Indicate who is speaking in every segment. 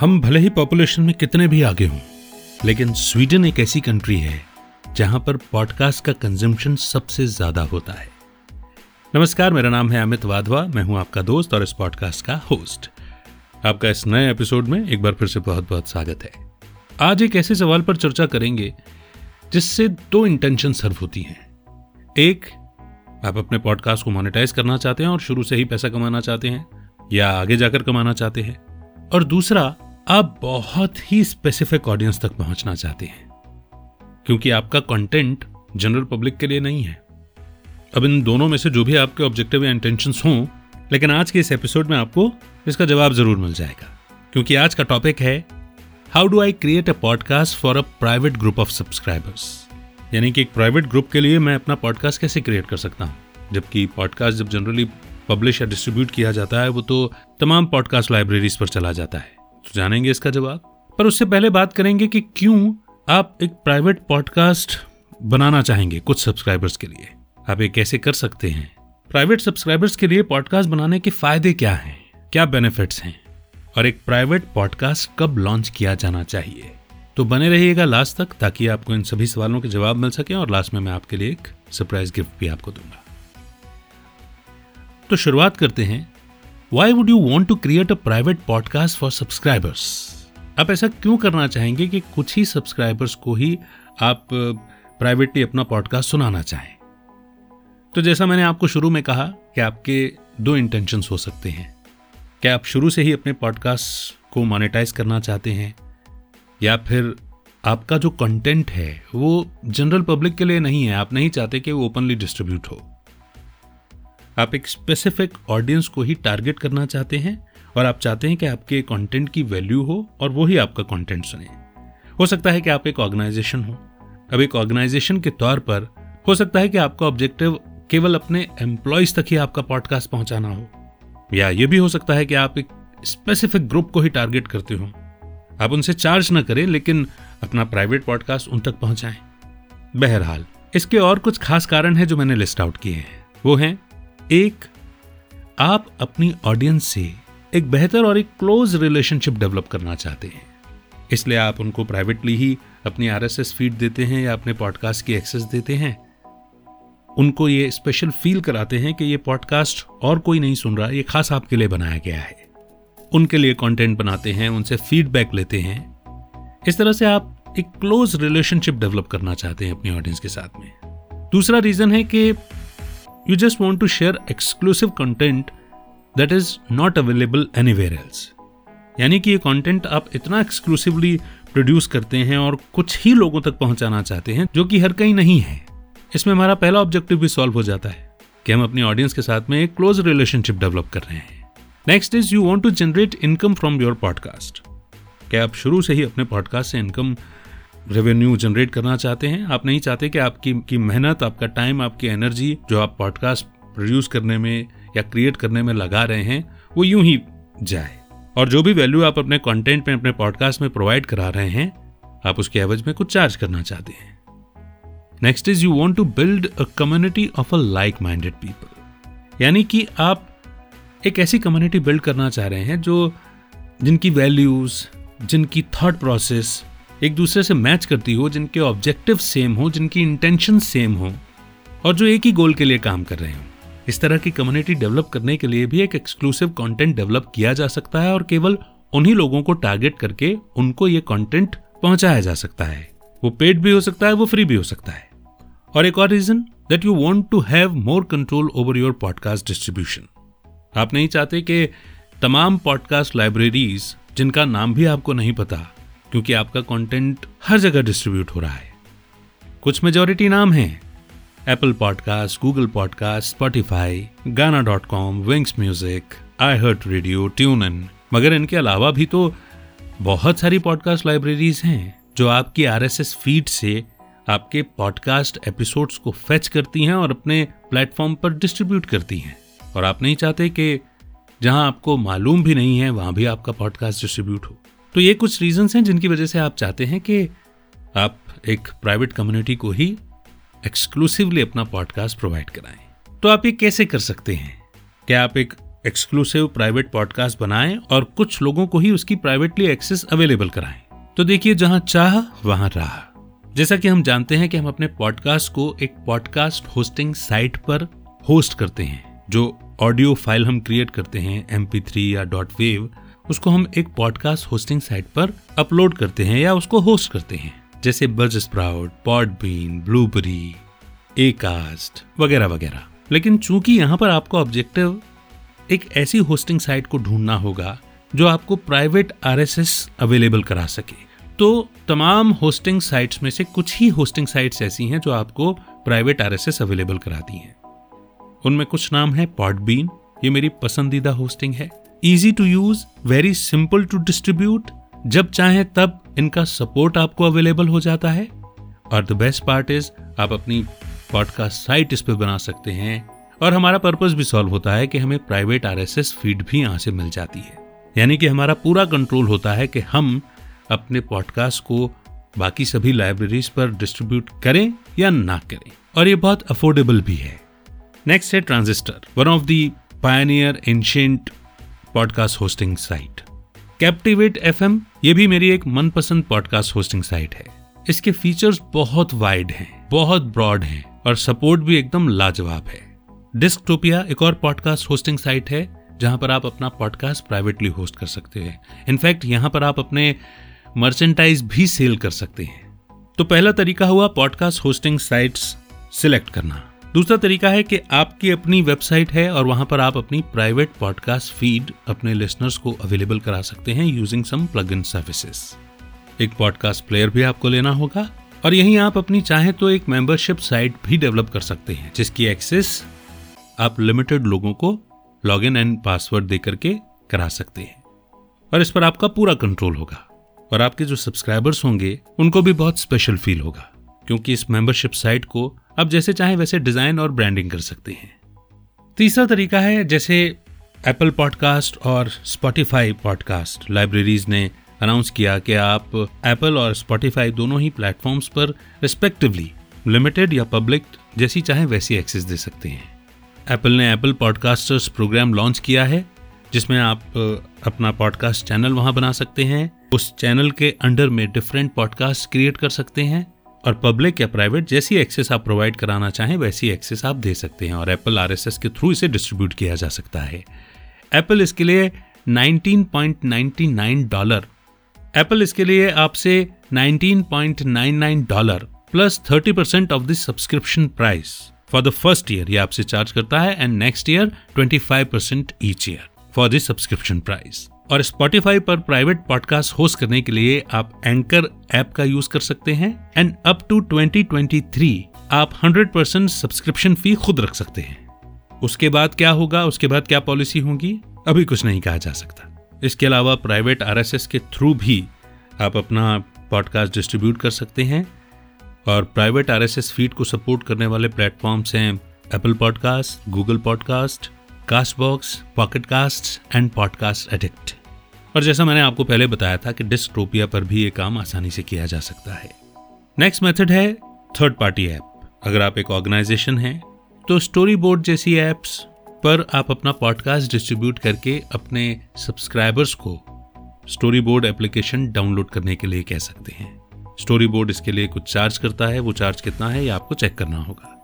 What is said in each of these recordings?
Speaker 1: हम भले ही पॉपुलेशन में कितने भी आगे हों, लेकिन स्वीडन एक ऐसी कंट्री है जहाँ पर पॉडकास्ट का कंजम्पशन सबसे ज़्यादा होता है। नमस्कार, मेरा नाम है अमित वाधवा, मैं हूँ आपका दोस्त और इस पॉडकास्ट का होस्ट आपका इस नए एपिसोड में एक बार फिर से बहुत बहुत स्वागत है। आज एक ऐसे सवाल पर चर्चा करेंगे जिससे दो इंटेंशन सर्व होती हैं। एक आप अपने पॉडकास्ट को मोनेटाइज करना चाहते हैं और शुरू से ही पैसा कमाना चाहते हैं, या आगे जाकर कमाना चाहते हैं। और दूसरा, आप बहुत ही स्पेसिफिक ऑडियंस तक पहुँचना चाहते हैं, क्योंकि आपका कंटेंट जनरल पब्लिक के लिए नहीं है। अब इन दोनों में से जो भी आपके ऑब्जेक्टिव या इंटेंशन हों, लेकिन आज के इस एपिसोड में आपको इसका जवाब ज़रूर मिल जाएगा, क्योंकि आज का टॉपिक है how do I create a podcast for a private group of subscribers यानी कि एक प्राइवेट ग्रुप के लिए मैं अपना पॉडकास्ट कैसे क्रिएट कर सकता हूँ? जबकि पॉडकास्ट जब जनरली पब्लिश या डिस्ट्रीब्यूट किया जाता है, वो तो तमाम पॉडकास्ट लाइब्रेरीज पर चला जाता है। तो जानेंगे इसका जवाब? पर उससे पहले बात करेंगे कि क्यों आप एक प्राइवेट पॉडकास्ट बनाना चाहेंगे कुछ सब्सक्राइबर्स के लिए? आप ये कैसे कर सकते हैं? प्राइवेट सब्सक्राइबर्स के लिए पॉडकास्ट बनाने के फ़ायदे क्या हैं? क्या बेनिफिट्स हैं? और एक प्राइवेट पॉडकास्ट कब लॉन्च किया जाना चाहिए? तो बने रहिएगा लास्ट तक, ताकि आपको इन सभी सवालों के जवाब मिल सके और लास्ट में मैं आपके लिए एक सरप्राइज़ गिफ्ट भी आपको दूँगा। तो शुरुआत करते हैं। Why would you want to create a private podcast for subscribers आप ऐसा क्यों करना चाहेंगे कि कुछ ही सब्सक्राइबर्स को ही आप प्राइवेटली अपना पॉडकास्ट सुनाना चाहें? तो जैसा मैंने आपको शुरू में कहा कि आपके दो इंटेंशंस हो सकते हैं। क्या आप शुरू से ही अपने पॉडकास्ट को मोनेटाइज करना चाहते हैं? या फिर आपका जो कंटेंट है, वो जनरल पब्लिक के लिए नहीं है। आप नहीं चाहते कि वो ओपनली डिस्ट्रीब्यूट हो। आप एक स्पेसिफिक ऑडियंस को ही टारगेट करना चाहते हैं और आप चाहते हैं कि आपके कंटेंट की वैल्यू हो और वो ही आपका कंटेंट सुने। हो सकता है कि आप एक ऑर्गेनाइजेशन हो। अब एक ऑर्गेनाइजेशन के तौर पर हो सकता है कि आपका ऑब्जेक्टिव केवल अपने एम्प्लॉयज़ तक ही आपका पॉडकास्ट पहुंचाना हो। या ये भी हो सकता है कि आप एक स्पेसिफिक ग्रुप को ही टारगेट करते हो। आप उनसे चार्ज ना करें, लेकिन अपना प्राइवेट पॉडकास्ट उन तक पहुंचाएँ। बहरहाल, इसके और कुछ खास कारण हैं जो मैंने लिस्ट आउट किए हैं। वो हैं, एक, आप अपनी ऑडियंस से एक बेहतर और एक क्लोज रिलेशनशिप डेवलप करना चाहते हैं। इसलिए आप उनको प्राइवेटली ही अपनी आरएसएस फ़ीड देते हैं या अपने पॉडकास्ट की एक्सेस देते हैं। उनको ये स्पेशल फील कराते हैं कि ये पॉडकास्ट और कोई नहीं सुन रहा, ये खास आपके लिए बनाया गया है। उनके लिए कंटेंट बनाते हैं, उनसे फीडबैक लेते हैं। इस तरह से आप एक क्लोज रिलेशनशिप डेवलप करना चाहते हैं अपनी ऑडियंस के साथ में। दूसरा रीजन है कि you just want to share exclusive exclusive that is not available anywhere else यानी कि ये कंटेंट आप इतना एक्सक्लूसिवली प्रोड्यूस करते हैं और कुछ ही लोगों तक पहुंचाना चाहते हैं, जो कि हर कहीं नहीं है। इसमें हमारा पहला ऑब्जेक्टिव भी सॉल्व हो जाता है कि हम अपनी ऑडियंस के साथ में एक क्लोज रिलेशनशिप डेवलप कर रहे हैं। Next is you want to generate income from your podcast क्या आप शुरू से ही अपने पॉडकास्ट से इनकम रेवेन्यू जनरेट करना चाहते हैं? आप नहीं चाहते कि आपकी, की मेहनत, आपका टाइम आपकी एनर्जी जो आप पॉडकास्ट प्रोड्यूस करने में या क्रिएट करने में लगा रहे हैं, वो यूँ ही जाए। और जो भी वैल्यू आप अपने कंटेंट में, अपने पॉडकास्ट में प्रोवाइड करा रहे हैं, आप उसके एवज में कुछ चार्ज करना चाहते हैं। Next is you want to build a community of a like minded people यानी कि आप एक ऐसी कम्युनिटी बिल्ड करना चाह रहे हैं जो जिनकी वैल्यूज़ जिनकी थॉट प्रोसेस एक दूसरे से मैच करती हो, जिनके ऑब्जेक्टिव सेम हो, जिनकी इंटेंशन सेम हो और जो एक ही गोल के लिए काम कर रहे हो। इस तरह की कम्युनिटी डेवलप करने के लिए भी एक एक्सक्लूसिव कंटेंट डेवलप किया जा सकता है और केवल उन्हीं लोगों को टारगेट करके उनको ये कंटेंट पहुँचाया जा सकता है। वो पेड भी हो सकता है, वो फ्री भी हो सकता है। और एक और reason that you want to have more control over your podcast distribution आप नहीं चाहते कि तमाम पॉडकास्ट लाइब्रेरीज जिनका नाम भी आपको नहीं पता, क्योंकि आपका कंटेंट हर जगह डिस्ट्रीब्यूट हो रहा है। कुछ मेजोरिटी नाम हैं। Apple podcast Google podcast Spotify Gaana dot com Wynk music iHeartRadio TuneIn मगर इनके अलावा भी तो बहुत सारी पॉडकास्ट लाइब्रेरीज हैं, जो आपकी आरएसएस फ़ीड से आपके पॉडकास्ट एपिसोड्स को फेच करती हैं और अपने प्लेटफॉर्म पर डिस्ट्रीब्यूट करती हैं। और आप नहीं चाहते कि जहाँ आपको मालूम भी नहीं है, वहाँ भी आपका पॉडकास्ट डिस्ट्रीब्यूट हो। तो ये कुछ रीजंस हैं जिनकी वजह से आप चाहते हैं कि आप एक प्राइवेट कम्युनिटी को ही एक्सक्लूसिवली अपना पॉडकास्ट प्रोवाइड कराएँ। तो आप ये कैसे कर सकते हैं? क्या आप एक एक्सक्लूसिव प्राइवेट पॉडकास्ट बनाएँ और कुछ लोगों को ही उसकी प्राइवेटली एक्सेस अवेलेबल कराएँ? तो देखिए, जहाँ चाह, वहाँ राह। जैसा कि हम जानते हैं कि हम अपने पॉडकास्ट को एक पॉडकास्ट होस्टिंग साइट पर होस्ट करते हैं। जो ऑडियो फ़ाइल हम क्रिएट करते हैं एम या डॉट वेव उसको हम एक पॉडकास्ट होस्टिंग साइट पर अपलोड करते हैं या उसको होस्ट करते हैं। जैसे Buzzsprout Podbean Blubrry Acast वगैरह वगैरह। लेकिन चूँकि यहाँ पर आपको ऑब्जेक्टिव एक ऐसी होस्टिंग साइट को ढूंढना होगा, जो आपको प्राइवेट आरएसएस अवेलेबल करा सके तो तमाम होस्टिंग साइट्स में से कुछ ही होस्टिंग साइट्स ऐसी हैं जो आपको प्राइवेट आरएसएस अवेलेबल कराती हैं। उनमें कुछ नाम है पॉडबीन ये मेरी पसंदीदा होस्टिंग है। Easy to use very simple to distribute जब चाहे तब इनका सपोर्ट आपको अवेलेबल हो जाता है। और द बेस्ट पार्ट इज़ आप अपनी पॉडकास्ट साइट इस पर बना सकते हैं। और हमारा पर्पज भी सॉल्व होता है कि हमें प्राइवेट आरएसएस फ़ीड भी यहाँ से मिल जाती है। यानी कि हमारा पूरा कंट्रोल होता है कि हम अपने पॉडकास्ट को बाकी सभी लाइब्रेरीज पर डिस्ट्रीब्यूट करें या ना करें। और ये बहुत अफोर्डेबल भी है। नेक्स्ट है Transistor one of the pioneer ancient podcast hosting site Captivate F M ये भी मेरी एक मनपसंद पॉडकास्ट होस्टिंग साइट है। इसके फीचर्स बहुत वाइड हैं, बहुत ब्रॉड हैं और सपोर्ट भी एकदम लाजवाब है। डिस्कटोपिया एक और पॉडकास्ट होस्टिंग साइट है, जहाँ पर आप अपना पॉडकास्ट प्राइवेटली होस्ट कर सकते हैं। इनफैक्ट यहाँ पर आप अपने मर्चेंटाइज भी सेल कर सकते हैं। तो पहला तरीका हुआ पॉडकास्ट होस्टिंग साइट्स सिलेक्ट करना। दूसरा तरीका है कि आपकी अपनी वेबसाइट है और वहाँ पर आप अपनी प्राइवेट पॉडकास्ट फ़ीड अपने लिसनर्स को अवेलेबल करा सकते हैं using some plug in services एक पॉडकास्ट प्लेयर भी आपको लेना होगा और यहीं आप अपनी चाहे तो एक मेंबरशिप साइट भी डेवलप कर सकते हैं, जिसकी एक्सेस आप लिमिटेड लोगों को लॉग एंड पासवर्ड देकर के करा सकते हैं। और इस पर आपका पूरा कंट्रोल होगा और आपके जो सब्सक्राइबर्स होंगे, उनको भी बहुत स्पेशल फील होगा। क्योंकि इस मेंबरशिप साइट को आप जैसे चाहे वैसे डिज़ाइन और ब्रांडिंग कर सकते हैं। तीसरा तरीका है, जैसे एप्पल पॉडकास्ट और स्पॉटिफाई पॉडकास्ट लाइब्रेरीज ने अनाउंस किया कि आप एप्पल और स्पॉटिफाई दोनों ही प्लेटफॉर्म्स पर रिस्पेक्टिवली लिमिटेड या पब्लिक जैसी चाहे वैसी एक्सेस दे सकते हैं। एप्पल ने एप्पल पॉडकास्टर्स प्रोग्राम लॉन्च किया है, जिसमें आप अपना पॉडकास्ट चैनल वहाँ बना सकते हैं। उस चैनल के अंडर में डिफरेंट पॉडकास्ट क्रिएट कर सकते हैं। और पब्लिक या प्राइवेट जैसी एक्सेस आप प्रोवाइड कराना चाहें, वैसी एक्सेस आप दे सकते हैं और एप्पल आरएसएस के थ्रू इसे डिस्ट्रीब्यूट किया जा सकता है। एप्पल इसके लिए 19.99 डॉलर एप्पल इसके लिए आपसे 19.99 dollar plus 30 percent of the subscription price for the first year ये आपसे चार्ज करता है and next year 25 percent each year for the subscription price और स्पॉटिफाई पर प्राइवेट पॉडकास्ट होस्ट करने के लिए आप एंकर ऐप का यूज़ कर सकते हैं एंड अप टू 2023 आप 100 परसेंट सब्सक्रिप्शन फ़ी खुद रख सकते हैं। उसके बाद क्या होगा? उसके बाद क्या पॉलिसी होगी? अभी कुछ नहीं कहा जा सकता। इसके अलावा प्राइवेट आरएसएस के थ्रू भी आप अपना पॉडकास्ट डिस्ट्रीब्यूट कर सकते हैं, और प्राइवेट आरएसएस फ़ीड को सपोर्ट करने वाले प्लेटफॉर्म्स हैं Apple Podcast Google Podcast Castbox Pocket Cast and Podcast Addict और जैसा मैंने आपको पहले बताया था कि डिस्कटोपिया पर भी ये काम आसानी से किया जा सकता है। नेक्स्ट मेथड है थर्ड पार्टी ऐप अगर आप एक ऑर्गेनाइजेशन हैं तो स्टोरी बोर्ड जैसी एप्स पर आप अपना पॉडकास्ट डिस्ट्रीब्यूट करके अपने सब्सक्राइबर्स को स्टोरी बोर्ड एप्लीकेशन डाउनलोड करने के लिए कह सकते हैं। स्टोरी बोर्ड इसके लिए कुछ चार्ज करता है। वो चार्ज कितना है, ये आपको चेक करना होगा।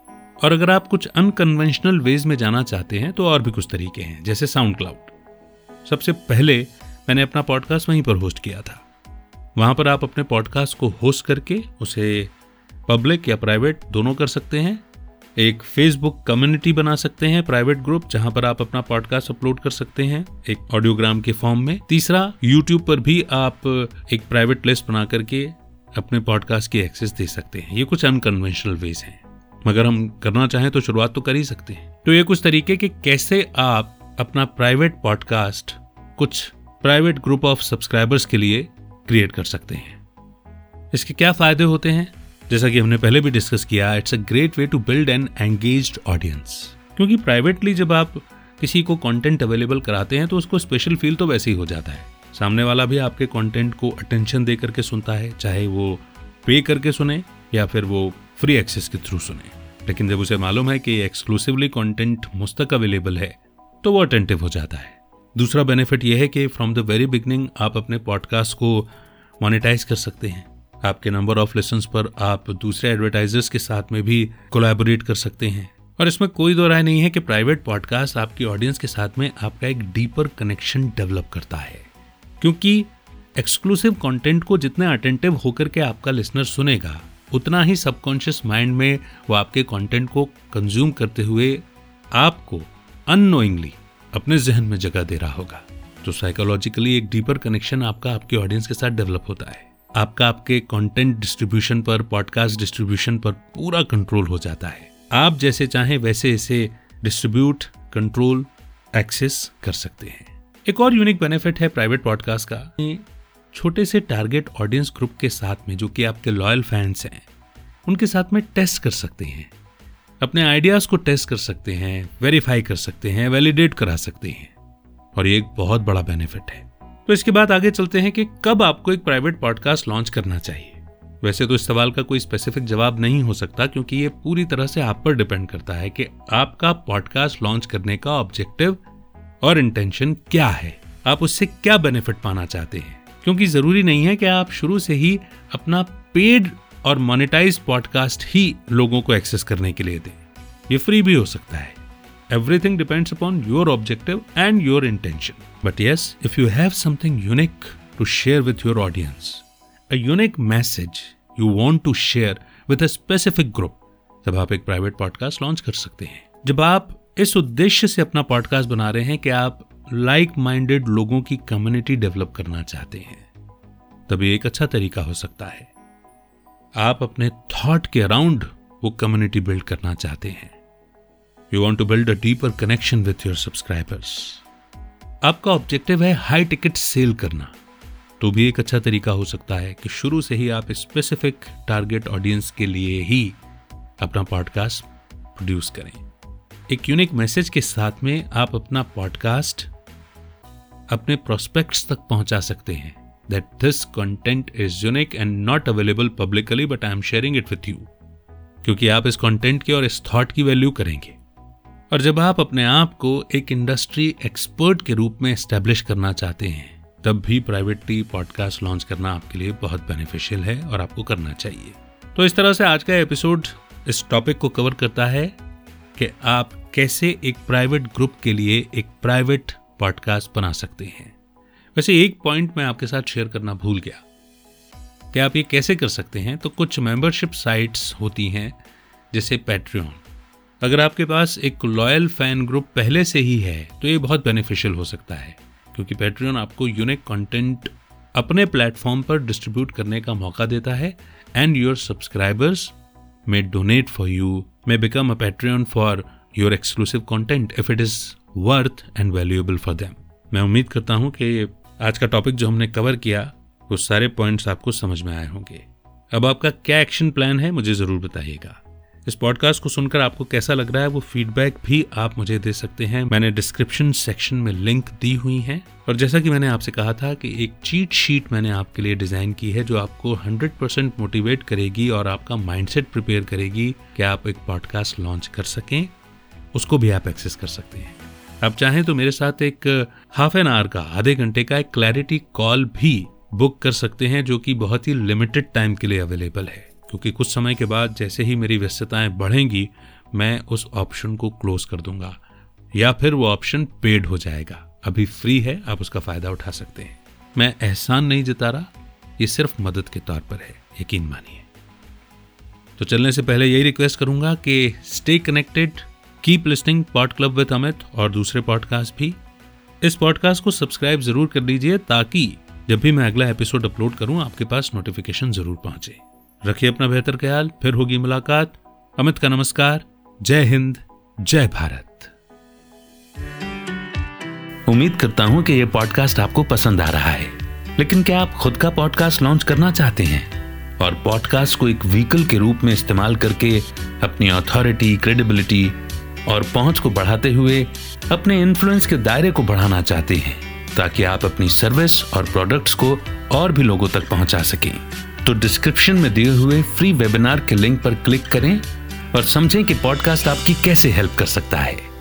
Speaker 1: और अगर आप कुछ अनकन्वेंशनल वेज में जाना चाहते हैं तो और भी कुछ तरीके हैं, जैसे साउंड क्लाउड सबसे पहले मैंने अपना पॉडकास्ट वहीं पर होस्ट किया था। वहाँ पर आप अपने पॉडकास्ट को होस्ट करके उसे पब्लिक या प्राइवेट दोनों कर सकते हैं। एक फेसबुक कम्युनिटी बना सकते हैं प्राइवेट ग्रुप जहाँ पर आप अपना पॉडकास्ट अपलोड कर सकते हैं एक ऑडियोग्राम के फॉर्म में। तीसरा यूट्यूब पर भी आप एक प्राइवेट लिस्ट बना करके अपने पॉडकास्ट की एक्सेस दे सकते हैं। ये कुछ अनकन्वेंशनल वेज हैं। मगर हम करना चाहें तो शुरुआत तो कर ही सकते हैं। तो ये कुछ तरीके के कैसे आप अपना प्राइवेट पॉडकास्ट कुछ प्राइवेट ग्रुप ऑफ़ सब्सक्राइबर्स के लिए क्रिएट कर सकते हैं। इसके क्या फ़ायदे होते हैं? जैसा कि हमने पहले भी डिस्कस किया it's a great way to build an engage audience क्योंकि प्राइवेटली जब आप किसी को कंटेंट अवेलेबल कराते हैं तो उसको स्पेशल फील तो वैसे ही हो जाता है। सामने वाला भी आपके कंटेंट को अटेंशन दे करके सुनता है, चाहे वो पे करके सुने या फिर वो फ्री एक्सेस के थ्रू सुने। लेकिन जब उसे मालूम है कि एक्सक्लूसिवली कंटेंट मुझ तक अवेलेबल है तो वो अटेंटिव हो जाता है। दूसरा बेनिफिट यह है कि फ्रॉम द वेरी बिगनिंग आप अपने पॉडकास्ट को मोनिटाइज कर सकते हैं। आपके नंबर ऑफ़ लेसन पर आप दूसरे एडवर्टाइजर्स के साथ में भी कोलैबोरेट कर सकते हैं। और इसमें कोई दो राय नहीं है कि प्राइवेट पॉडकास्ट आपकी ऑडियंस के साथ में आपका एक डीपर कनेक्शन डेवलप करता है। क्योंकि एक्सक्लूसिव कंटेंट को जितना अटेंटिव होकर के आपका लिसनर सुनेगा, उतना ही सबकॉन्शियस माइंड में वो आपके कंटेंट को कंज्यूम करते हुए आपको अनोइंगली अपने जहन में जगह दे रहा होगा। तो साइकोलॉजिकली एक डीपर कनेक्शन आपका आपके ऑडियंस के साथ डेवलप होता है। आपका आपके कंटेंट डिस्ट्रीब्यूशन पर पॉडकास्ट डिस्ट्रीब्यूशन पर पूरा कंट्रोल हो जाता है। आप जैसे चाहें वैसे इसे डिस्ट्रीब्यूट कंट्रोल एक्सेस कर सकते हैं। एक और यूनिक बेनिफिट है प्राइवेट पॉडकास्ट का। छोटे से टारगेट ऑडियंस ग्रुप के साथ में, जो कि आपके लॉयल फैंस हैं, उनके साथ में टेस्ट कर सकते हैं। अपने आइडियाज़ को टेस्ट कर सकते हैं वेरीफाई कर सकते हैं वैलिडेट करा सकते हैं। और ये एक बहुत बड़ा बेनिफिट है। तो इसके बाद आगे चलते हैं कि कब आपको एक प्राइवेट पॉडकास्ट लॉन्च करना चाहिए। वैसे तो इस सवाल का कोई स्पेसिफिक जवाब नहीं हो सकता, क्योंकि ये पूरी तरह से आप पर डिपेंड करता है कि आपका पॉडकास्ट लॉन्च करने का ऑब्जेक्टिव और इंटेंशन क्या है। आप उससे क्या बेनिफिट पाना चाहते हैं? क्योंकि ज़रूरी नहीं है कि आप शुरू से ही अपना पेड और मोनेटाइज पॉडकास्ट ही लोगों को एक्सेस करने के लिए दें। ये फ्री भी हो सकता है। Everything depends upon your objective and your intention but yes if you have something unique to share with your audience a unique message you want to share with a specific group तब आप एक private podcast launch कर सकते हैं। जब आप इस उद्देश्य से अपना पॉडकास्ट बना रहे हैं कि आप लाइक माइंडेड लोगों की कम्युनिटी डेवलप करना चाहते हैं तभी एक अच्छा तरीका हो सकता है। आप अपने थॉट के अराउंड वो कम्युनिटी बिल्ड करना चाहते हैं। You want to build a deeper connection with your subscribers आपका ऑब्जेक्टिव है हाई टिकट सेल करना। तो भी एक अच्छा तरीका हो सकता है कि शुरू से ही आप स्पेसिफिक टारगेट ऑडियंस के लिए ही अपना पॉडकास्ट प्रोड्यूस करें। एक यूनिक मैसेज के साथ में आप अपना पॉडकास्ट अपने प्रोस्पेक्ट्स तक पहुँचा सकते हैं। That this content is unique and not available publicly but I am sharing it with you क्योंकि आप इस कंटेंट की और इस थॉट की वैल्यू करेंगे। और जब आप अपने आप को एक इंडस्ट्री एक्सपर्ट के रूप में एस्टेब्लिश करना चाहते हैं, तब भी प्राइवेटली पॉडकास्ट लॉन्च करना आपके लिए बहुत बेनिफिशियल है और आपको करना चाहिए। तो इस तरह से आज का एपिसोड इस टॉपिक को कवर करता है कि आप कैसे एक प्राइवेट ग्रुप के लिए एक प्राइवेट पॉडकास्ट बना सकते हैं। वैसे एक पॉइंट मैं आपके साथ शेयर करना भूल गया। कि आप ये कैसे कर सकते हैं? तो कुछ मेंबरशिप साइट्स होती हैं, जैसे पैट्रियन अगर आपके पास एक लॉयल फ़ैन ग्रुप पहले से ही है तो ये बहुत बेनिफिशियल हो सकता है, क्योंकि पैट्रियन आपको यूनिक कंटेंट अपने प्लेटफॉर्म पर डिस्ट्रीब्यूट करने का मौका देता है and your subscribers may donate for you may become a Patreon for your exclusive content if it is worth and valuable for them मैं उम्मीद करता हूँ कि आज का टॉपिक जो हमने कवर किया, वो सारे पॉइंट्स आपको समझ में आए होंगे। अब आपका क्या एक्शन प्लान है, मुझे ज़रूर बताइएगा। इस पॉडकास्ट को सुनकर आपको कैसा लग रहा है, वो फीडबैक भी आप मुझे दे सकते हैं। मैंने डिस्क्रिप्शन सेक्शन में लिंक दी हुई है। और जैसा कि मैंने आपसे कहा था कि एक चीट शीट मैंने आपके लिए डिज़ाइन की है, जो आपको 100% मोटिवेट करेगी और आपका माइंडसेट प्रिपेयर करेगी कि आप एक पॉडकास्ट लॉन्च कर सकें। उसको भी आप एक्सेस कर सकते हैं। आप चाहें तो मेरे साथ एक हाफ़ एन आवर का, आधे घंटे का एक क्लैरिटी कॉल भी बुक कर सकते हैं, जो कि बहुत ही लिमिटेड टाइम के लिए अवेलेबल है। क्योंकि कुछ समय के बाद जैसे ही मेरी व्यस्तताएँ बढ़ेंगी, मैं उस ऑप्शन को क्लोज कर दूँगा। या फिर वो ऑप्शन पेड हो जाएगा। अभी फ्री है, आप उसका फ़ायदा उठा सकते हैं। मैं एहसान नहीं जता रहा, ये सिर्फ़ मदद के तौर पर है। यकीन मानिए। तो चलने से पहले यही रिक्वेस्ट करूँगा कि stay connected keep listening Pod Club with Amit और दूसरे पॉडकास्ट भी। इस पॉडकास्ट को सब्सक्राइब ज़रूर कर लीजिए ताकि जब भी मैं अगला एपिसोड अपलोड करूँ, आपके पास नोटिफिकेशन ज़रूर पहुँचे। रखिए अपना बेहतर ख्याल, फिर होगी मुलाकात। अमित का नमस्कार, जय हिंद, जय भारत।
Speaker 2: उम्मीद करता हूँ कि यह पॉडकास्ट आपको पसंद आ रहा है। लेकिन क्या आप खुद का पॉडकास्ट लॉन्च करना चाहते हैं? और पॉडकास्ट को एक व्हीकल के रूप में इस्तेमाल करके अपनी अथॉरिटी क्रेडिबिलिटी और पहुँच को बढ़ाते हुए अपने इन्फ्लुएंस के दायरे को बढ़ाना चाहते हैं, ताकि आप अपनी सर्विस और प्रोडक्ट्स को और भी लोगों तक पहुँचा सकें। तो डिस्क्रिप्शन में दिए हुए फ्री वेबिनार के लिंक पर क्लिक करें और समझें कि पॉडकास्ट आपकी कैसे हेल्प कर सकता है।